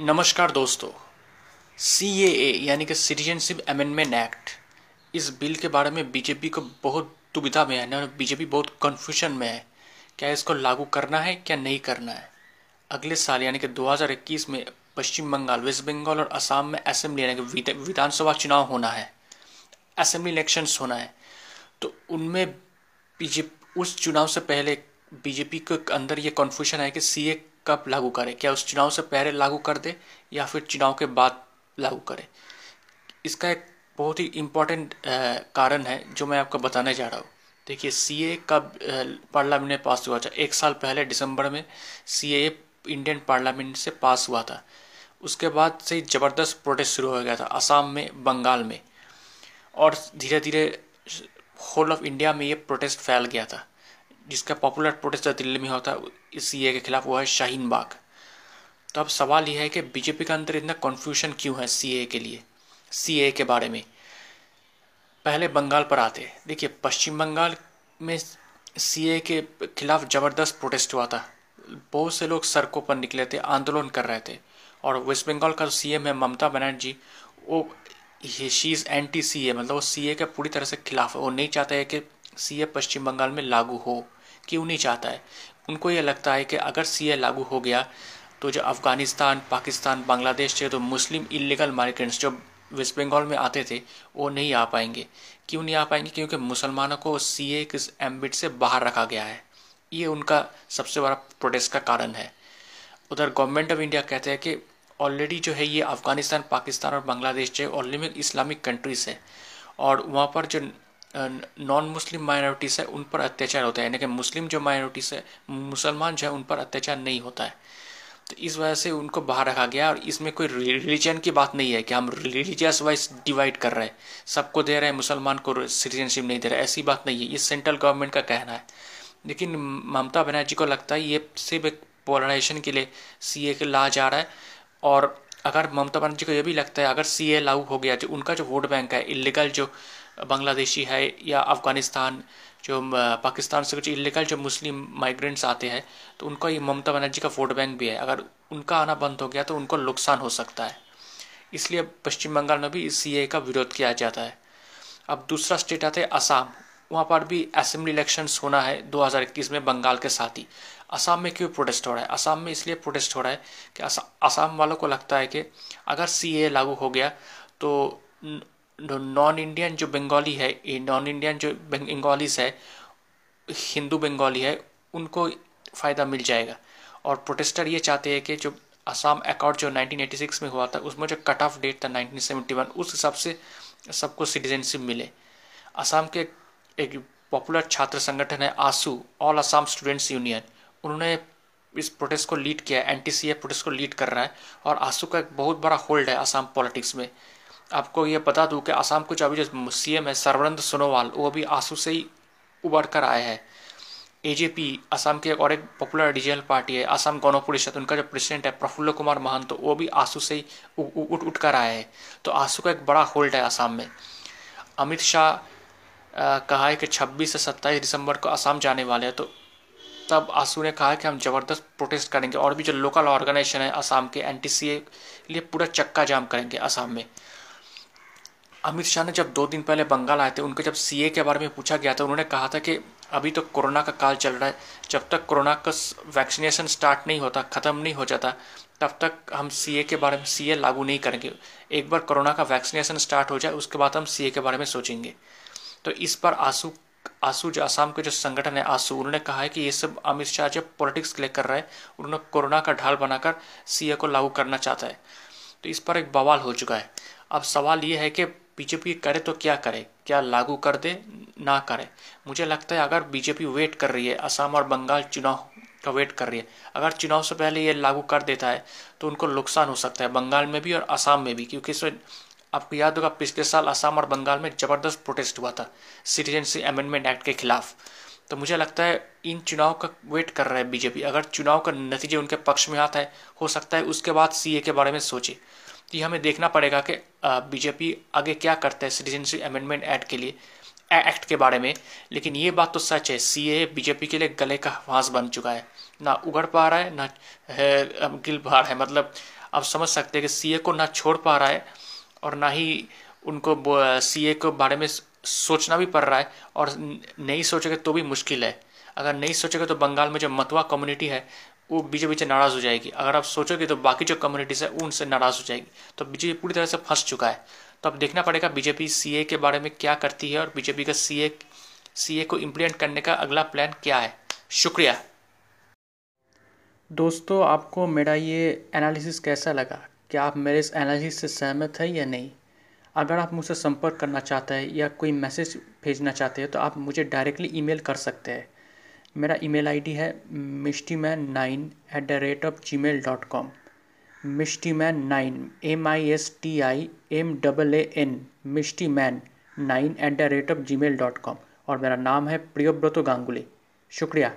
नमस्कार दोस्तों। सी ए ए यानी कि सिटीजनशिप अमेंडमेंट एक्ट इस बिल के बारे में बीजेपी को बहुत दुविधा में है ना बीजेपी बहुत कन्फ्यूज़न में है। क्या इसको लागू करना है, क्या नहीं करना है? अगले साल, यानी कि 2021 में पश्चिम बंगाल, वेस्ट बंगाल और असम में असेंबली यानी कि विधानसभा चुनाव होना है। असेंबली इलेक्शंस होना है। तो उनमें बीजेपी उस चुनाव से पहले बीजेपी के अंदर ये कन्फ्यूज़न है कि सी कब लागू करे? क्या उस चुनाव से पहले लागू कर दे या फिर चुनाव के बाद लागू करे? इसका एक बहुत ही इम्पोर्टेंट कारण है जो मैं आपको बताने जा रहा हूँ। देखिए सी ए कब पार्लियामेंट में पास हुआ था? एक साल पहले दिसंबर में सी ए इंडियन पार्लियामेंट से पास हुआ था। उसके बाद से ज़बरदस्त प्रोटेस्ट शुरू हो गया था असम में, बंगाल में। और धीरे धीरे होल ऑफ़ इंडिया में ये प्रोटेस्ट फैल गया था। जिसका पॉपुलर प्रोटेस्ट दिल्ली में होता है इस सी के खिलाफ हुआ है शाहीन बाग। तो अब सवाल यह है कि बीजेपी के अंदर इतना कन्फ्यूज़न क्यों है सी के लिए? सी के बारे में। पहले बंगाल पर आते। देखिए, पश्चिम बंगाल में सी के खिलाफ ज़बरदस्त प्रोटेस्ट हुआ था। बहुत से लोग सड़कों पर निकले थे, आंदोलन कर रहे थे। और वेस्ट बंगाल का जो सीएम है ममता बनर्जी, वो she is anti C A मतलब वो सी ए के पूरी तरह से खिलाफ है। वो नहीं चाहता है कि सी ए पश्चिम बंगाल में लागू हो। क्यों नहीं चाहता है? उनको ये लगता है कि अगर सीए लागू हो गया तो जो अफ़गानिस्तान, पाकिस्तान, बांग्लादेश से तो मुस्लिम इलीगल माइग्रेंट्स जो वेस्ट बंगाल में आते थे, वो नहीं आ पाएँगे। क्यों नहीं आ पाएँगे? क्योंकि मुसलमानों को सी ए किस एम्बिट से बाहर रखा गया है। ये उनका सबसे बड़ा प्रोटेस्ट का कारण है। उधर गवर्नमेंट ऑफ़ इंडिया कहते हैं कि ऑलरेडी जो है ये अफ़गानिस्तान, पाकिस्तान और बांग्लादेश जो ऑलरेडी इस्लामिक कंट्रीज़ है। और वहाँ पर जो नॉन मुस्लिम माइनॉरिटीज़ है, उन पर अत्याचार होता है। यानी कि मुस्लिम जो माइनॉरिटीज़ है, मुसलमान जो है, उन पर अत्याचार नहीं होता है। तो इस वजह से उनको बाहर रखा गया और इसमें कोई रिलीजन की बात नहीं है कि हम रिलीजियस वाइज डिवाइड कर रहे हैं। सबको दे रहे हैं, मुसलमान को सिटीजनशिप नहीं दे रहे ऐसी बात नहीं है। ये सेंट्रल गवर्नमेंट का कहना है। लेकिन ममता बनर्जी को लगता है, ये सिर्फ़ एक पोलराइजेशन के लिए सी ए ला जा रहा है। और अगर ममता बनर्जी को यह भी लगता है, अगर सी ए लागू हो गया जो उनका जो वोट बैंक है इलीगल जो बांग्लादेशी है या अफ़गानिस्तान, जो पाकिस्तान से कुछ इलीगल जो मुस्लिम माइग्रेंट्स आते हैं तो उनका ये ममता बनर्जी का वोट बैंक भी है। अगर उनका आना बंद हो गया तो उनको नुकसान हो सकता है। इसलिए पश्चिम बंगाल में भी इस सीए का विरोध किया जाता है। अब दूसरा स्टेट आता है असम वहाँ पर भी असेंबली इलेक्शंस होना है 2021 में बंगाल के साथ ही। असम में क्यों प्रोटेस्ट हो रहा है? असम में इसलिए प्रोटेस्ट हो रहा है कि असम वालों को लगता है कि अगर सीए लागू हो गया तो नॉन इंडियन जो बंगाली है नॉन इंडियन जो बंगालीस है हिंदू बंगाली है, उनको फ़ायदा मिल जाएगा। और प्रोटेस्टर ये चाहते हैं कि जो असम अकॉर्ड जो 1986 में हुआ था, उसमें जो कट ऑफ़ डेट था 1971 उस हिसाब से सबको सिटीजनशिप मिले। असम के एक पॉपुलर छात्र संगठन है AASU all Assam students union उन्होंने इस प्रोटेस्ट को लीड किया एन टी प्रोटेस्ट को लीड कर रहा है, और आसू का एक बहुत बड़ा होल्ड है असम पॉलिटिक्स में। आपको ये बता दूँ कि आसाम कुछ अभी जो सीएम है सर्वानंद सोनोवाल, वो भी आँसू से ही उबर कर आए हैं। एजेपी असम की एक और एक पॉपुलर रीजनल पार्टी है, आसाम गण परिषद, उनका जो प्रेसिडेंट है, प्रफुल्ल कुमार महंत, वो भी आँसू से ही उठ उठ कर आए हैं। तो आँसू का एक बड़ा होल्ड है आसाम में। अमित शाह कहा है कि 26 से 27 दिसंबर को आसाम जाने वाले हैं तो तब आँसू ने कहा कि हम ज़बरदस्त प्रोटेस्ट करेंगे और भी जो लोकल ऑर्गेनाइजेशन है आसाम के एन लिए पूरा चक्का जाम करेंगे आसाम में। अमित शाह ने जब दो दिन पहले बंगाल आए थे, उनको जब सीए के बारे में पूछा गया था, उन्होंने कहा था कि अभी तो कोरोना का काल चल रहा है। जब तक कोरोना का वैक्सीनेशन स्टार्ट नहीं होता, ख़त्म नहीं हो जाता, तब तक हम सीए के बारे में सीए लागू नहीं करेंगे। एक बार कोरोना का वैक्सीनेशन स्टार्ट हो जाए, उसके बाद हम सीए के बारे में सोचेंगे। तो इस पर आँसू आँसू जो, आसाम के जो संगठन है, आँसू, उन्होंने कहा है कि ये सब अमित शाह जब पॉलिटिक्स के लिए कर रहा है, उन्होंने कोरोना का ढाल बनाकर सीए को लागू करना चाहता है। तो इस पर एक बवाल हो चुका है। अब सवाल ये है कि बीजेपी करे तो क्या करे? क्या लागू कर दे? ना करे। मुझे लगता है अगर बीजेपी वेट कर रही है, असम और बंगाल चुनाव का वेट कर रही है, अगर चुनाव से पहले ये लागू कर देता है तो उनको नुकसान हो सकता है, बंगाल में भी और असम में भी, क्योंकि इसमें आपको याद होगा, पिछले साल असम और बंगाल में ज़बरदस्त प्रोटेस्ट हुआ था सिटीजनशिप अमेंडमेंट एक्ट के खिलाफ। तो मुझे लगता है, इन चुनाव का वेट कर रहा है बीजेपी। अगर चुनाव का नतीजे उनके पक्ष में आता है, हो सकता है उसके बाद सीए के बारे में सोचे। तो ये हमें देखना पड़ेगा कि बीजेपी आगे क्या करता है सिटीजनशिप अमेंडमेंट एक्ट के लिए एक्ट के बारे में। लेकिन ये बात तो सच है सी ए बीजेपी के लिए गले का फांस बन चुका है। ना उगड़ पा रहा है, ना, है गिल पा रहा है। मतलब आप समझ सकते हैं कि सीए को ना छोड़ पा रहा है और ना ही उनको सी के बारे में सोचना भी पड़ रहा है और नहीं सोचेगा तो भी मुश्किल है। अगर नहीं सोचेगा तो बंगाल में जो मतवा कम्युनिटी है वो बीजेपी से नाराज़ हो जाएगी। अगर आप सोचोगे तो बाकी जो कम्युनिटीज़ है, उनसे नाराज़ हो जाएगी। तो बीजेपी पूरी तरह से फंस चुका है। तो अब देखना पड़ेगा बीजेपी सीए के बारे में क्या करती है और बीजेपी का सी सी को इम्प्लीमेंट करने का अगला प्लान क्या है। शुक्रिया। दोस्तों, आपको मेरा ये एनालिसिस कैसा लगा? क्या आप मेरे इस एनालिसिस से सहमत हैं या नहीं? अगर आप मुझसे संपर्क करना चाहते हैं या कोई मैसेज भेजना चाहते हैं तो आप मुझे डायरेक्टली ईमेल कर सकते हैं। मेरा ईमेल आईडी है Mishti man nine at the rate of G mail dot com Mishti man nine M I S T I M double A N Mishti man nine at the rate of G mail dot com और मेरा नाम है प्रियोव्रत गांगुली। शुक्रिया।